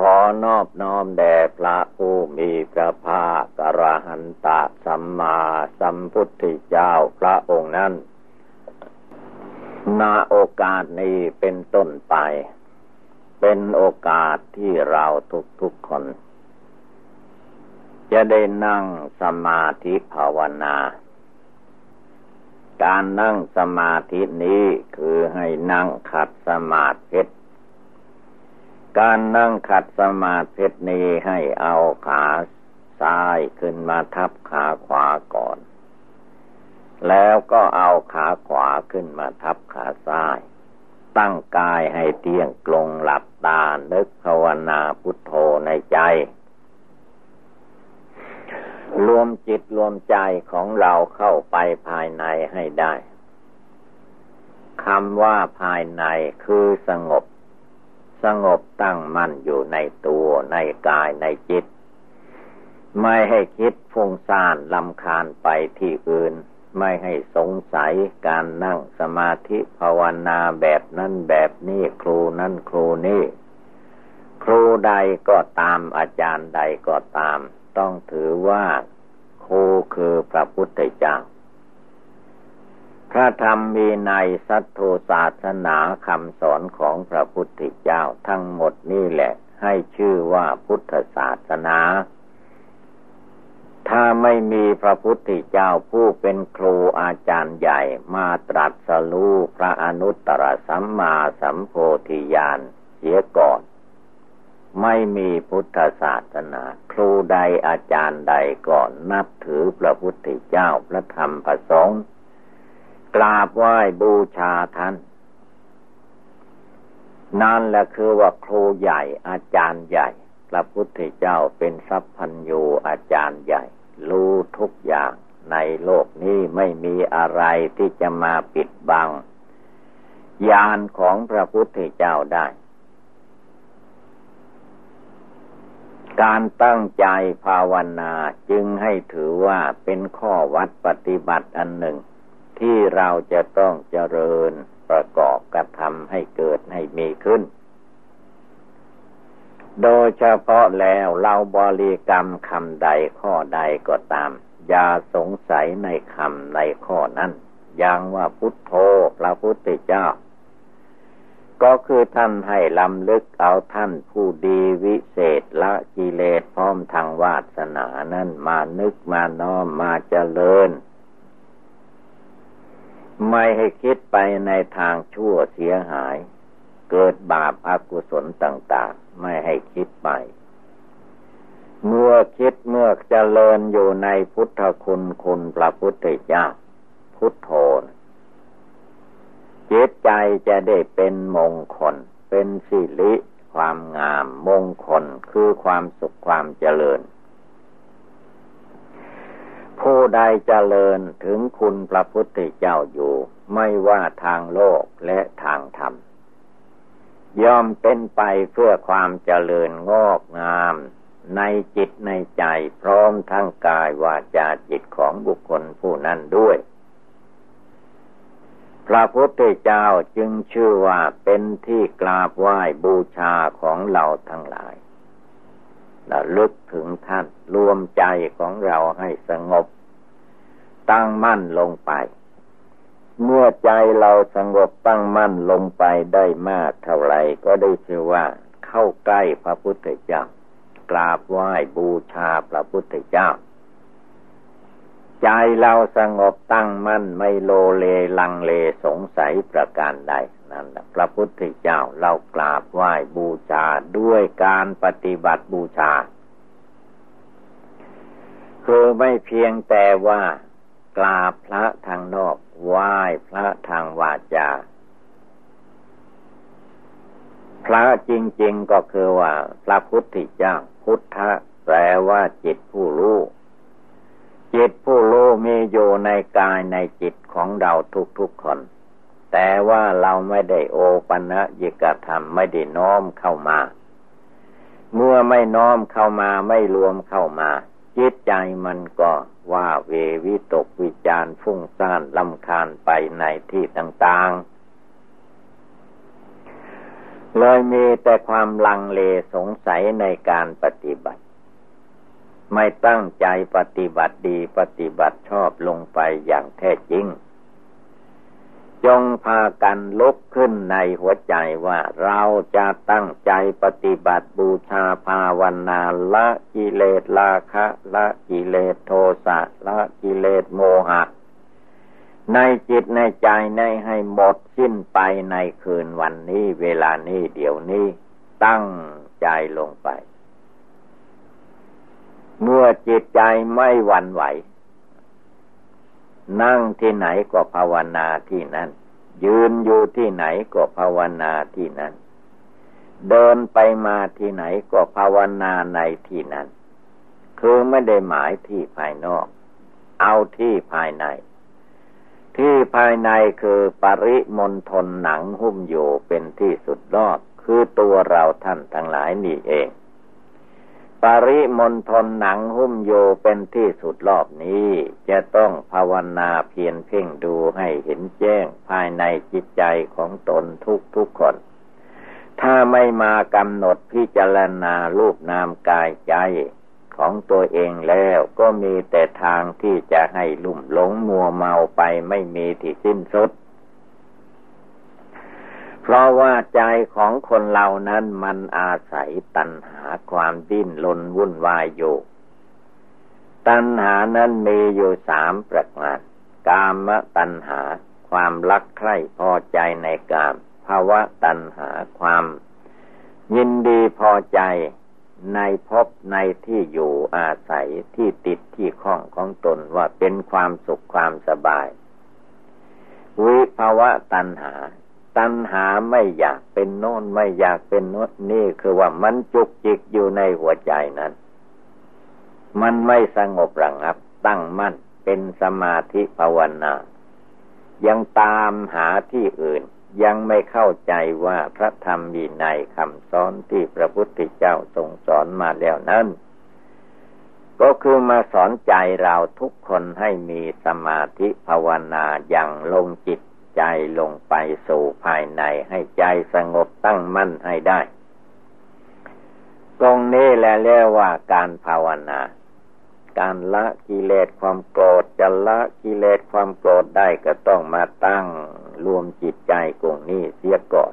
ขอนอบน้อมแด่พระผู้มีพระภาคกระหันตะสัมมาสัมพุทธเจ้าพระองค์นั้นนาโอกาสนี้เป็นต้นไป เป็นโอกาสที่เราทุกๆคน จะได้นั่งสมาธิภาวนา การนั่งสมาธินี้คือให้นั่งขัดสมาธิ การนั่งขัดสมาธินี้ให้เอาขาซ้ายขึ้นมาทับขาขวาก่อน แล้วก็เอาขาขวาขึ้นมาทับขาซ้าย ตั้งกายให้เตียงกลงหลับตา นึกภาวนาพุทโธในใจ รวมจิตรวมใจของเราเข้าไปภายในให้ได้คำว่าภายในคือสงบ สงบตั้งมั่นอยู่ในตัวในกายในจิต ไม่ให้คิดฟุ้งซ่านลำคาญไปที่อื่น ไม่ให้สงสัยการนั่งสมาธิภาวนาแบบนั้นแบบนี้ครูนั่นครูนี่ ครูใดก็ตามอาจารย์ใดก็ตาม ต้องถือว่าครูคือพระพุทธเจ้า พระธรรมมีในสัตโธศาสนาคำสอนของพระพุทธเจ้าทั้งหมดนี่แหละ ให้ชื่อว่าพุทธศาสนา ถ้าไม่มีพระพุทธเจ้าผู้เป็นครูอาจารย์ใหญ่มาตรัสรู้พระอนุตตรสัมมาสัมโพธิญาณเสียก่อนไม่มีพุทธศาสนา ครูใดอาจารย์ใดก่อนนับถือพระพุทธเจ้าพระธรรมพระสงฆ์ กราบไหว้บูชาท่าน นั่นแหละคือว่าครูใหญ่อาจารย์ใหญ่ พระพุทธเจ้าเป็นสัพพัญญูอาจารย์ใหญ่ รู้ทุกอย่างในโลกนี้ไม่มีอะไรที่จะมาปิดบังญาณของพระพุทธเจ้าได้ การตั้งใจภาวนาจึงให้ถือว่าเป็นข้อวัดปฏิบัติอันหนึ่ง ที่เราจะต้องเจริญประกอบกระทำให้เกิดให้มีขึ้น โดยเฉพาะแล้วเราบริกรรมคำใดข้อใดก็ตาม อย่าสงสัยในคำในข้อนั้นอย่างว่าพุทโธพระพุทธเจ้า ก็คือท่านให้ลำลึกเอาท่านผู้ดีวิเศษละกิเลสพร้อมทางวาสนานั้นมานึกมาน้อมมาเจริญ ไม่ให้คิดไปในทางชั่วเสียหาย เกิดบาปอากุศลต่าง ๆ ไม่ให้คิดไป เมื่อคิดเมื่อเจริญอยู่ในพุทธคุณคุณพระพุทธเจ้าพุทโธจิตใจจะได้เป็นมงคล เป็นสิริความงาม มงคลคือความสุขความเจริญ ใดเจริญถึงคุณพระพุทธเจ้าอยู่ ไม่ว่าทางโลกและทางธรรมยอมเป็นไปเพื่อความเจริญงอกงาม ในจิตในใจพร้อมทั้งกายวาจาจิตของบุคคลผู้นั้นด้วย พระพุทธเจ้าจึงชื่อว่าเป็นที่กราบไหว้บูชาของเราทั้งหลายระลึกถึงท่านรวมใจของเราให้สงบ ตั้งมั่นลงไป เมื่อใจเราสงบตั้งมั่นลงไปได้มากเท่าไรก็ได้ชื่อว่า เข้าใกล้พระพุทธเจ้ากราบไหว้บูชาพระพุทธเจ้า ใจเราสงบตั้งมั่นไม่โลเลลังเลสงสัยประการใดนั่นแหละพระพุทธเจ้าเรากราบไหว้บูชาด้วยการปฏิบัติบูชาคือไม่เพียงแต่ว่า กราบพระทางนอกไหว้พระทางวาจา พระจริง ๆ ก็คือว่า พระพุทธเจ้าพุทธะแปลว่าจิตผู้รู้จิตผู้รู้มีอยู่ในกายในจิตของเราทุกๆคน แต่ว่าเราไม่ได้โอปัญญิกธรรมไม่ได้น้อมเข้ามา เมื่อไม่น้อมเข้ามาไม่รวมเข้ามา จิตใจมันก็ว่าเววิตกวิจารฟุ้งซ่านลำคาญไปในที่ต่างๆ เลยมีแต่ความลังเลสงสัยในการปฏิบัติ ไม่ตั้งใจปฏิบัติดีปฏิบัติชอบลงไปอย่างแท้จริง จงพากันลุกขึ้นในหัวใจว่าเราจะตั้งใจปฏิบัติบูชาภาวนาละกิเลสราคะละกิเลสโทสะละกิเลสโมหะ ในจิตในใจในให้หมดสิ้นไปในคืนวันนี้เวลานี้เดี๋ยวนี้ตั้งใจลงไป เมื่อจิตใจไม่หวั่นไหว นั่งที่ไหนก็ภาวนาที่นั่น ยืนอยู่ที่ไหนก็ภาวนาที่นั่น เดินไปมาที่ไหนก็ภาวนาในที่นั้น คือไม่ได้หมายที่ภายนอก เอาที่ภายใน ที่ภายในคือปริมณฑลหนังหุ้มอยู่เป็นที่สุดรอบคือตัวเราท่านทั้งหลายนี่เอง ปริมณฑลหนังหุ้มโยเป็นที่สุดรอบนี้ จะต้องภาวนาเพียรเพ่งดูให้เห็นแจ้งภายในจิตใจของตนทุกทุกคน ถ้าไม่มากำหนดพิจารณารูปนามกายใจของตัวเองแล้วก็มีแต่ทางที่จะให้ลุ่มหลงมัวเมาไปไม่มีที่สิ้นสุด เพราะว่าใจของคนเหล่านั้นมันอาศัยตัณหาความดิ้นรนวุ่นวายอยู่ ตัณหานั้นมีอยู่สามประการกามตัณหา ความรักใคร่พอใจในกามภาวะตัณหาความ ยินดีพอใจในพบในที่อยู่อาศัยที่ติดที่ข้องของตนว่าเป็นความสุขความสบาย วิภาวะตัณหา ตัณหาไม่อยากเป็นโน่นไม่อยากเป็นโน่นนี่คือว่ามันจุกจิกอยู่ในหัวใจนั้น มันไม่สงบระงับ ตั้งมั่นเป็นสมาธิภาวนา ยังตามหาที่อื่นยังไม่เข้าใจว่าพระธรรมมีในคำสอนที่พระพุทธเจ้าทรงสอนมาแล้วนั้น ก็คือมาสอนใจเราทุกคนให้มีสมาธิภาวนาอย่างลงจิต ใจลงไปสู่ภายในให้ใจสงบตั้งมั่นให้ได้ ตรงนี้แหละเรียกว่าการภาวนา การละกิเลสความโกรธจะละกิเลสความโกรธได้ก็ต้องมาตั้งรวมจิตใจกลุ่มนี้เสียก่อน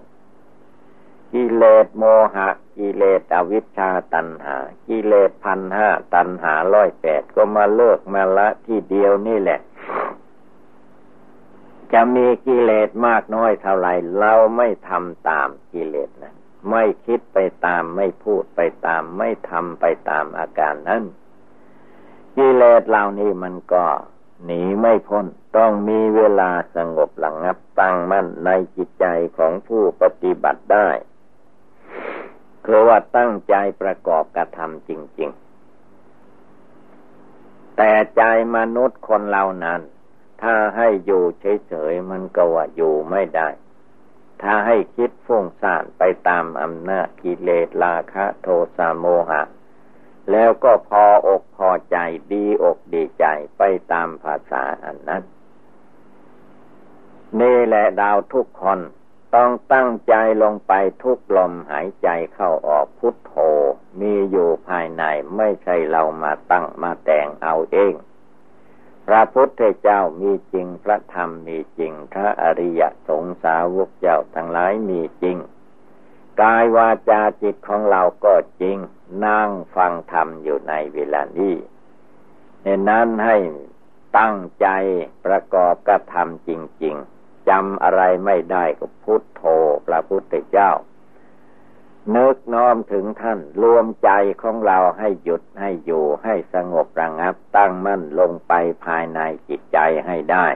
กิเลสโมหะกิเลสอวิชชาตัณหา กิเลสพันห้าตัณหาร้อยแปดก็มาเลิกมาละที่เดียวนี่แหละ จะมีกิเลสมากน้อยเท่าไรเราไม่ทำตามกิเลสนั้นไม่คิดไปตามไม่พูดไปตาม ไม่ทำไปตามอาการนั้นกิเลสเหล่านี้มันก็หนีไม่พ้น ต้องมีเวลาสงบหลังงับตั้งมั่นในจิตใจของผู้ปฏิบัติได้คือว่าตั้งใจประกอบกระทำจริง ๆ แต่ใจมนุษย์คนเหล่านั้น ถ้าให้อยู่เฉยๆมันก็ว่าอยู่ไม่ได้ ถ้าให้คิดฟุ้งซ่านไปตามอำนาจกิเลสราคะโทสะโมหะ แล้วก็พออกพอใจดีอกดีใจไปตามภาษาอันนั้นนี่แหละดาวทุกคนต้องตั้งใจลงไปทุกลมหายใจเข้าออกพุทโธมีอยู่ภายในไม่ใช่เรามาตั้งมาแต่งเอาเอง พระพุทธเจ้ามีจริง พระธรรมมีจริง พระอริยสงสาวกเจ้าทั้งหลายมีจริง กายวาจาจิตของเราก็จริง นั่งฟังธรรมอยู่ในเวลานี้ในนั้นให้ตั้งใจประกอบกระทำจริง ๆจำอะไรไม่ได้ก็พุทโธพระพุทธเจ้า นึกน้อมถึงท่าน รวมใจของเราให้หยุดให้อยู่ให้สงบระงับ ตั้งมั่นลงไปภายในจิตใจให้ได้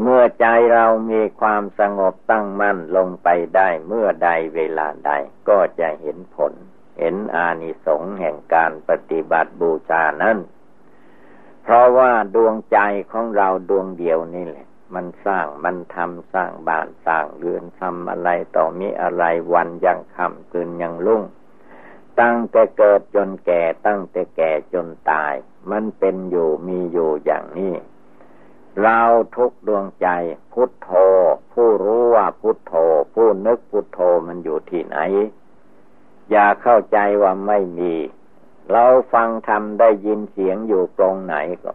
เมื่อใจเรามีความสงบตั้งมั่นลงไปได้เมื่อใดเวลาใด ก็จะเห็นผล เห็นอานิสงส์แห่งการปฏิบัติบูชานั้น เพราะว่าดวงใจของเราดวงเดียวนี่แหละ มันสร้างมันทำสร้างบ้านสร้างเรือนทำอะไรต่อมีอะไรวันยังคำคืนยังลุ่ง ตั้งแต่เกิดจนแก่ตั้งแต่แก่จนตาย มันเป็นอยู่มีอยู่อย่างนี้เราทุกดวงใจพุทโธ ผู้รู้ว่าพุทโธ ผู้นึกพุทโธมันอยู่ที่ไหน อย่าเข้าใจว่าไม่มี เราฟังทำได้ยินเสียงอยู่ตรงไหนก็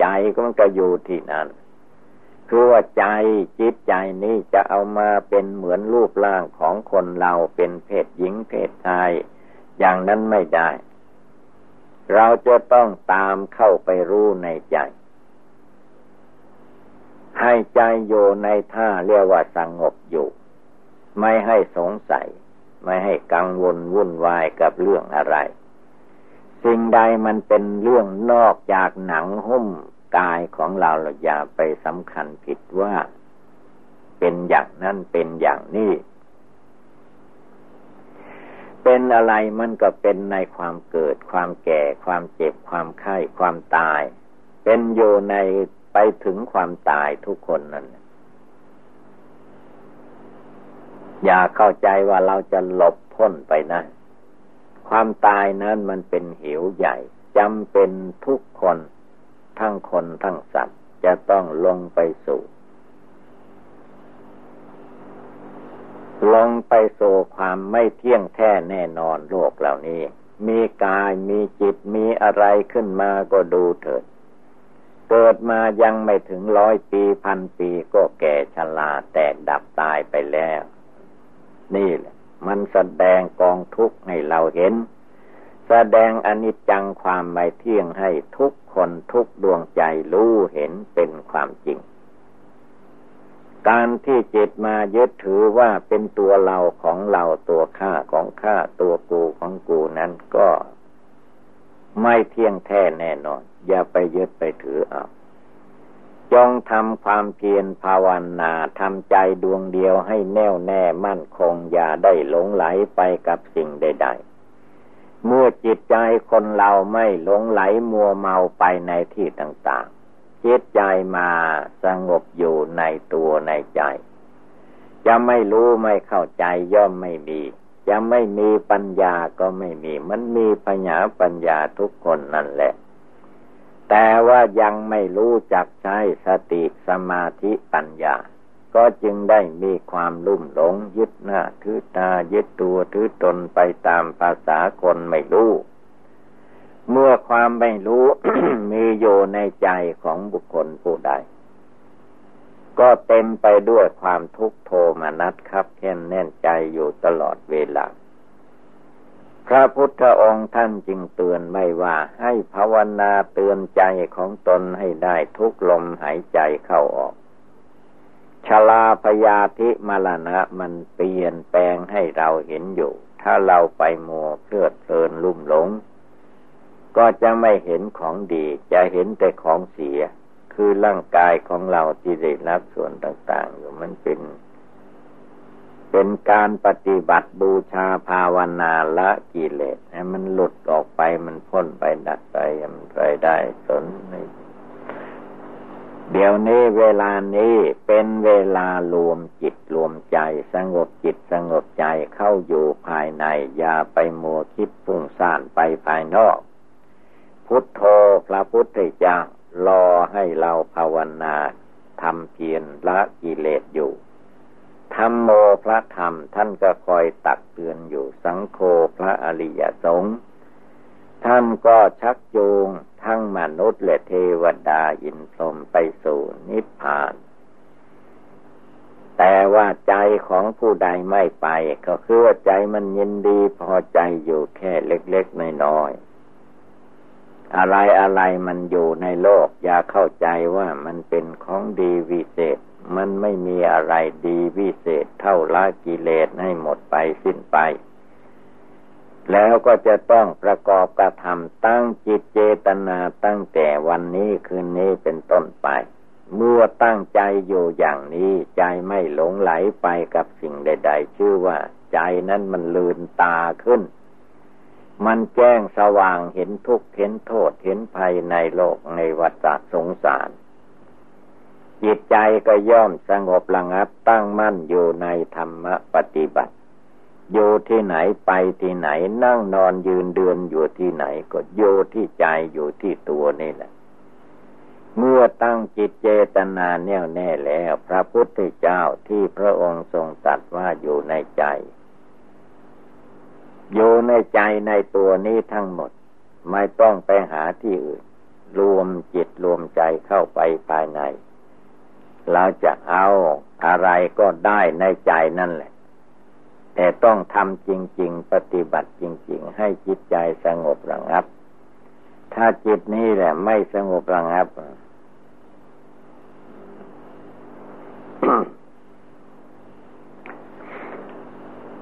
ใจก็มันก็อยู่ที่นั่น คือว่าใจจิตใจนี้จะเอามาเป็นเหมือนรูปร่างของคนเราเป็นเพศหญิงเพศชาย อย่างนั้นไม่ได้ เราจะต้องตามเข้าไปรู้ในใจ ให้ใจอยู่ในท่าเรียกว่าสงบอยู่ ไม่ให้สงสัย ไม่ให้กังวลวุ่นวายกับเรื่องอะไร สิ่งใดมันเป็นเรื่องนอกจากหนังหุ้ม กายของเราเราอย่าไปสำคัญผิดว่า เป็นอย่างนั้นเป็นอย่างนี้ เป็นอะไรมันก็เป็นในความเกิด ความแก่ ความเจ็บ ความไข้ ความตาย เป็นอยู่ในไปถึงความตายทุกคนนั่นอย่าเข้าใจว่าเราจะหลบพ้นไปนะ ความตายนั้นมันเป็นเหวใหญ่จำเป็นทุกคน ทั้งคนทั้งสัตว์จะต้องลงไปสู่ ลงไปสู่ความไม่เที่ยงแท้แน่นอนโลกเหล่านี้ มีกายมีจิตมีอะไรขึ้นมาก็ดูเถิด เกิดมายังไม่ถึงร้อยปีพันปีก็แก่ชราแตกดับตายไปแล้ว นี่แหละ มันแสดงกองทุกข์ให้เราเห็น แสดงอนิจจังความไม่เที่ยงให้ทุกคนทุกดวงใจรู้เห็นเป็นความจริง การที่จิตมายึดถือว่าเป็นตัวเราของเราตัวข้าของข้าตัวกูของกูนั้นก็ไม่เที่ยงแท้แน่นอน อย่าไปยึดไปถือเอาจงทำความเพียรภาวนาทำใจดวงเดียวให้แน่วแน่มั่นคง อย่าได้หลงไหลไปกับสิ่งใด ๆ เมื่อจิตใจคนเราไม่หลงไหลมัวเมาไปในที่ต่าง ๆ จิตใจมาสงบอยู่ในตัวในใจ จะไม่รู้ไม่เข้าใจย่อมไม่มี จะไม่มีปัญญาก็ไม่มี มันมีปัญญาปัญญาทุกคนนั่นแหละ แต่ว่ายังไม่รู้จักใช้สติสมาธิปัญญา ก็จึงได้มีความลุ่มหลงยึดหน้าถือตายึดตัวถือตนไปตามภาษาคนไม่รู้ เมื่อความไม่รู้มีอยู่ในใจของบุคคลผู้ใด ก็เต็มไปด้วยความทุกข์โทมนัสครับแค่นแน่นใจอยู่ตลอดเวลาพระพุทธองค์ท่านจึงเตือนไม่ว่าให้ภาวนาเตือนใจของตนให้ได้ทุกลมหายใจเข้าออก ชลาพยาธิมรณะมันเปลี่ยนแปลงให้เราเห็นอยู่ ถ้าเราไปมัวเพลิดเพลินลุ่มหลง ก็จะไม่เห็นของดี จะเห็นแต่ของเสีย คือร่างกายของเราที่ได้รับส่วนต่าง ๆ อยู่มันเป็น เป็นการปฏิบัติบูชาภาวนาละกิเลสให้มันหลุดออกไปมันพ้นไปดับไปมันไปได้สน เดี๋ยวนี้เวลานี้เป็นเวลารวมจิตรวมใจ สงบจิตสงบใจเข้าอยู่ภายใน อย่าไปมัวคิดฟุ้งซ่านไปภายนอก พุทโธพระพุทธเจ้ารอให้เราภาวนาทำเพียรละกิเลสอยู่ธรรมโมพระธรรมท่านก็คอยตักเตือนอยู่สังโฆพระอริยสงฆ์ท่านก็ชักจูง ทั้งมนุษย์และเทวดาอินทรมไปสู่นิพพาน แต่ว่าใจของผู้ใดไม่ไป ก็คือว่าใจมันยินดีพอใจอยู่แค่เล็กๆน้อยๆอะไรอะไรมันอยู่ในโลก อย่าเข้าใจว่ามันเป็นของดีวิเศษ มันไม่มีอะไรดีวิเศษ เท่าละกิเลสให้หมดไปสิ้นไป แล้วก็จะต้องประกอบกระทำตั้งจิตเจตนาตั้งแต่วันนี้คืนนี้เป็นต้นไป เมื่อตั้งใจอยู่อย่างนี้ใจไม่หลงไหลไปกับสิ่งใด ๆ ชื่อว่า ใจนั้นมันลืนตาขึ้น มันแจ้งสว่างเห็นทุกข์เห็นโทษเห็นภัยในโลกในวัฏสงสารจิตใจก็ย่อมสงบระงับตั้งมั่นอยู่ในธรรมปฏิบัติ อยู่ที่ไหนไปที่ไหน นั่งนอนยืนเดินอยู่ที่ไหน ก็อยู่ที่ใจอยู่ที่ตัวนี่แหละ เมื่อตั้งจิตเจตนาแน่วแน่แล้ว พระพุทธเจ้าที่พระองค์ทรงตัดว่าอยู่ในใจ อยู่ในใจในตัวนี้ทั้งหมด ไม่ต้องไปหาที่อื่น รวมจิตรวมใจเข้าไปภายใน เราจะเอาอะไรก็ได้ในใจนั่นแหละ แต่ต้องทำจริง ๆ ปฏิบัติจริง ๆ ให้จิตใจสงบระงับ ถ้าจิตนี้แหละ ไม่สงบระงับ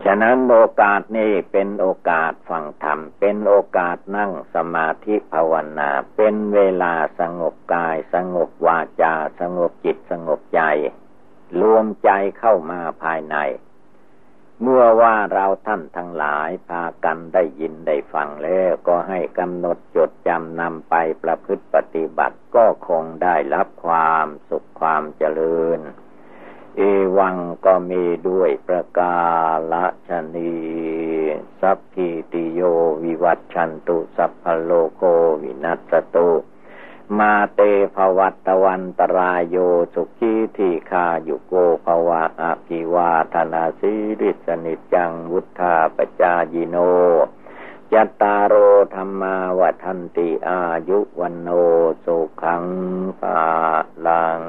ฉะนั้นโอกาสนี้เป็นโอกาสฟังธรรม เป็นโอกาสนั่งสมาธิภาวนา เป็นเวลาสงบกาย สงบวาจา สงบจิตสงบใจ รวมใจเข้ามาภายใน เมื่อว่าเราท่านทั้งหลายพากันได้ยินได้ฟังแล้วก็ให้กำหนดจดจำนำไปประพฤติปฏิบัติก็คงได้รับความสุขความเจริญ เอวังก็มีด้วยประกาละชนีสัพพิติโยวิวัตชันตุสัพพโลโกวินัสตุ มาเตภวัตวันตรายโยสุขีทีคายุโกภวะอภิวาธนาสิริสนิจังวุธาปจายิโนยัตตารโอธรรมาวัันติอายุวันโนสุขังปาลัง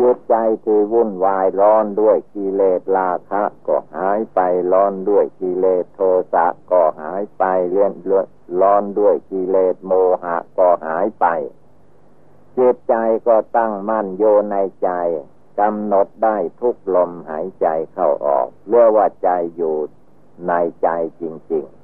จิตใจที่วุ่นวายร้อนด้วยกิเลสราคะ ก็หายไปร้อนด้วยกิเลสโทสะก็หายไปเลื่อนเลื่อนร้อนด้วยกิเลสโมหะก็หายไปจิตใจก็ตั้งมั่นโยในใจกำหนดได้ทุกลมหายใจเข้าออกเรื่อว่าใจอยู่ในใจจริง ๆ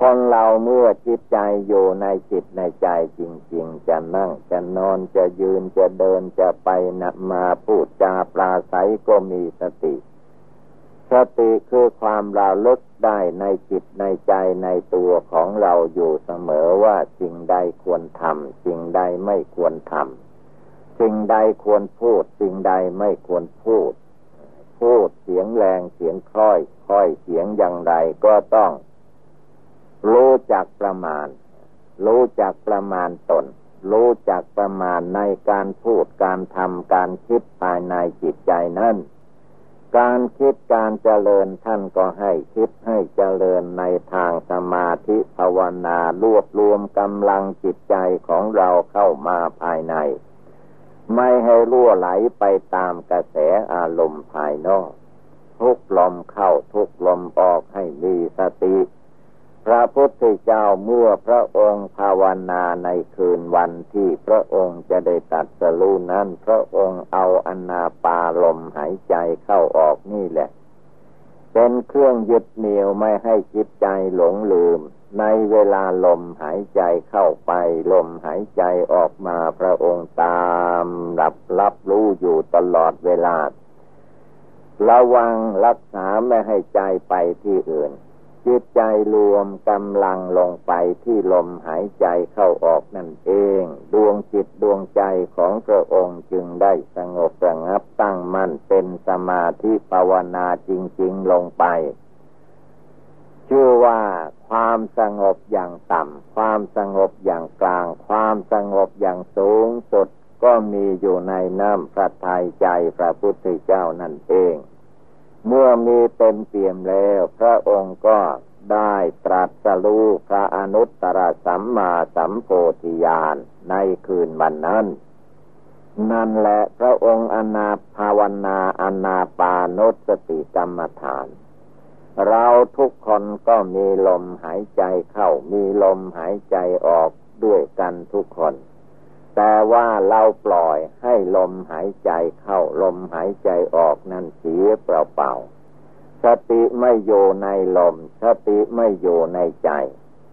คนเราเมื่อจิตใจอยู่ในจิตในใจจริง ๆ จะนั่งจะนอนจะยืนจะเดินจะไปนะมาพูดจาปลาใสก็มีสติ สติคือความระลึกได้ในจิตในใจในตัวของเราอยู่เสมอว่าสิ่งใดควรทำสิ่งใดไม่ควรทำสิ่งใดควรพูด สิ่งใดไม่ควรพูด พูดเสียงแรงเสียงค่อยค่อยเสียงอย่างไรก็ต้อง รู้จักประมาณ รู้จักประมาณตน รู้จักประมาณในการพูดการทำการคิดภายในจิตใจนั้นการคิดการเจริญท่านก็ให้คิดให้เจริญในทางสมาธิภาวนารวบรวมกำลังจิตใจของเราเข้ามาภายใน ไม่ให้รั่วไหลไปตามกระแสอารมณ์ภายนอก ทุกลมเข้าทุกลมออกให้มีสติ พระพุทธเจ้าเมื่อพระองค์ภาวนาในคืนวันที่พระองค์จะได้ตัดสรูนั้น พระองค์เอาอนาปาลมหายใจเข้าออกนี่แหละ เป็นเครื่องยึดเหนี่ยวไม่ให้จิตใจหลงลืม ในเวลาลมหายใจเข้าไป ลมหายใจออกมาพระองค์ตามรับรับรู้อยู่ตลอดเวลา ระวังรักษาไม่ให้ใจไปที่อื่น จิตใจรวมกำลังลงไปที่ลมหายใจเข้าออกนั่นเอง ดวงจิตดวงใจของพระองค์จึงได้สงบระงับตั้งมั่นเป็นสมาธิภาวนาจริง ๆ ลงไป ชื่อว่าความสงบอย่างต่ำ ความสงบอย่างกลาง ความสงบอย่างสูงสุดก็มีอยู่ในน้ำพระทัยใจพระพุทธเจ้านั่นเอง เมื่อมีเต็มเปี่ยมแล้ว พระองค์ก็ได้ตรัสรู้พระอนุตตรสัมมาสัมโพธิญาณในคืนวันนั้น นั่นแหละพระองค์อนาภาวนาอนาปานสติกรรมฐาน เราทุกคนก็มีลมหายใจเข้ามีลมหายใจออกด้วยกันทุกคน แต่ว่าเราปล่อยให้ลมหายใจเข้าลมหายใจออกนั่นเสียเปล่าๆสติไม่อยู่ในลม สติไม่อยู่ในใจ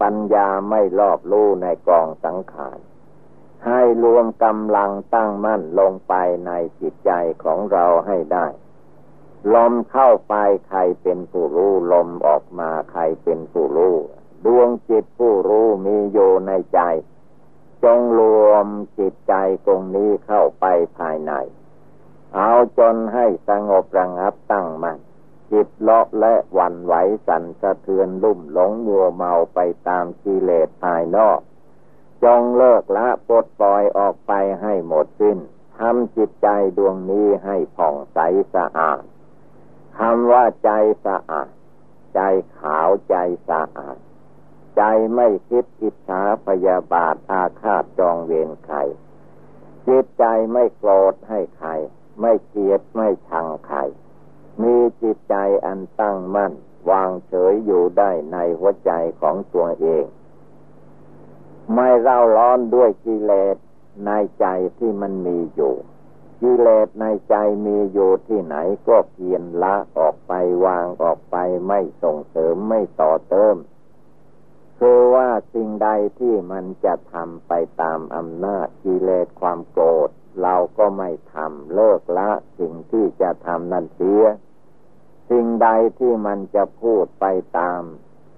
ปัญญาไม่รอบรู้ในกองสังขารให้รวมกำลังตั้งมั่นลงไปในจิตใจของเราให้ได้ ลมเข้าไปใครเป็นผู้รู้ลมออกมาใครเป็นผู้รู้ ดวงจิตผู้รู้มีอยู่ในใจ จงรวมจิตใจตรงนี้เข้าไปภายใน เอาจนให้สงบระงับตั้งมัน่นจิตเลาะและวันไหวสั่นสะเทือนลุ่มหลงมัวเมาไปตามกิเลสภายนอก จงเลิกละปลดปล่อยออกไปให้หมดสิ้นทำจิตใจดวงนี้ให้ผ่องใสสะอาดคำว่าใจสะอาด ใจขาวใจสะอาด ใจไม่คิดอิจฉาพยาบาทอาฆาตจองเวรใครจิตใจไม่โกรธให้ใคร ไม่เกลียดไม่ชังใคร มีจิตใจอันตั้งมั่น วางเฉยอยู่ได้ในหัวใจของตัวเอง ไม่เร่าร้อนด้วยกิเลสในใจที่มันมีอยู่กิเลสในใจมีอยู่ที่ไหนก็เพียนละออกไปวางออกไปไม่ส่งเสริมไม่ต่อเติม คือว่าสิ่งใดที่มันจะทำไปตามอำนาจกิเลสความโกรธเราก็ไม่ทำเลิกละ สิ่งที่จะทำนั่นเสีย สิ่งใดที่มันจะพูดไปตาม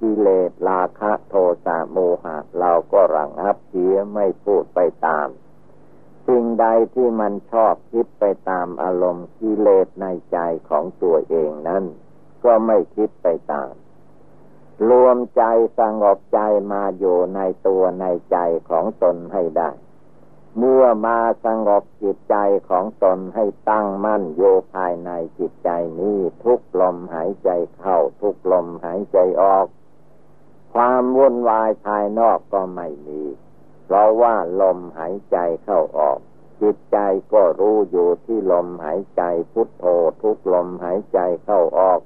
กิเลสราคะโทสะโมหะ เราก็รังอับเสียไม่พูดไปตาม สิ่งใดที่มันชอบคิดไปตามอารมณ์กิเลสในใจของตัวเองนั้น ก็ไม่คิดไปตาม รวมใจสงบใจมาอยู่ในตัวในใจของตนให้ได้ เมื่อมาสงบจิตใจของตนให้ตั้งมั่นโยภายในจิตใจนี้ทุกลมหายใจเข้าทุกลมหายใจออก ความวุ่นวายภายนอกก็ไม่มี เพราะว่าลมหายใจเข้าออก จิตใจก็รู้อยู่ที่ลมหายใจพุทโธทุกลมหายใจเข้าออก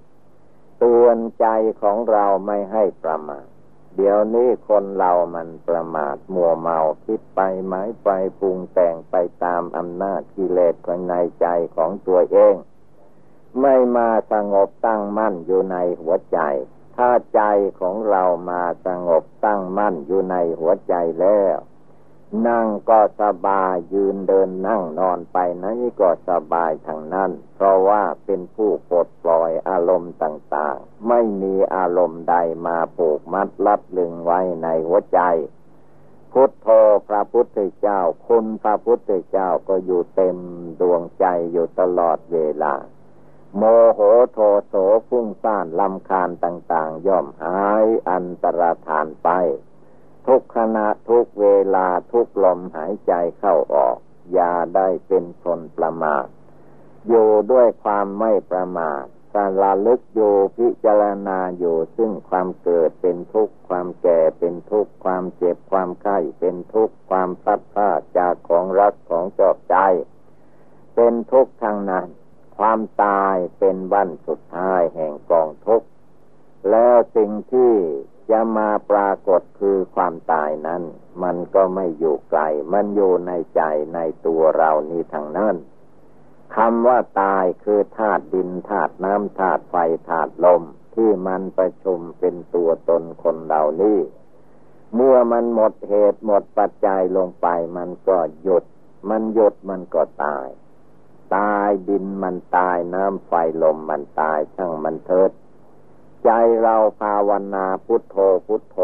เตือนใจของเราไม่ให้ประมาทเดี๋ยวนี้คนเรามันประมาทมัวเมาคิดไปหมายไปปรุงแต่งไปตามอำนาจกิเลสภายในใจของตัวเอง ไม่มาสงบตั้งมั่นอยู่ในหัวใจ ถ้าใจของเรามาสงบตั้งมั่นอยู่ในหัวใจแล้ว นั่งก็สบายยืนเดินนั่งนอนไปนั้นก็สบายทางนั้น เพราะว่าเป็นผู้ปลดปล่อยอารมณ์ต่างๆ ไม่มีอารมณ์ใดมาผูกมัดลัดลึงไว้ในหัวใจ พุทโธพระพุทธเจ้า คุณพระพุทธเจ้าก็อยู่เต็มดวงใจอยู่ตลอดเวลา โมโหโทโสฟุ้งซ่านลำคาญต่างๆ ย่อมหายอันตรธานไป ทุกขณะทุกเวลาทุกลมหายใจเข้าออก อย่าได้เป็นคนประมาทอยู่ด้วยความไม่ประมาทการละลึกอยู่พิจารณาอยู่ซึ่งความเกิดเป็นทุกข์ความแก่เป็นทุกข์ความเจ็บความไข้เป็นทุกข์ความพัดพลาดจากของรักของจอบใจ เป็นทุกข์ทางนั้น ความตายเป็นวันสุดท้ายแห่งกองทุกข์ แล้วสิ่งที่จะมาปรากฏคือความตายนั้น มันก็ไม่อยู่ไกล มันอยู่ในใจในตัวเรานี่ทางนั้นคำว่าตายคือธาตุดินธาตุน้ำธาตุไฟธาตุลม ที่มันประชุมเป็นตัวตนคนเรานี่เมื่อมันหมดเหตุหมดปัจจัยลงไป มันก็หยุด มันหยุดมันก็ตาย ตายดินมันตายน้ำไฟลมมันตายช่างมันเถิด ใจเราภาวนาพุทโธพุทโธ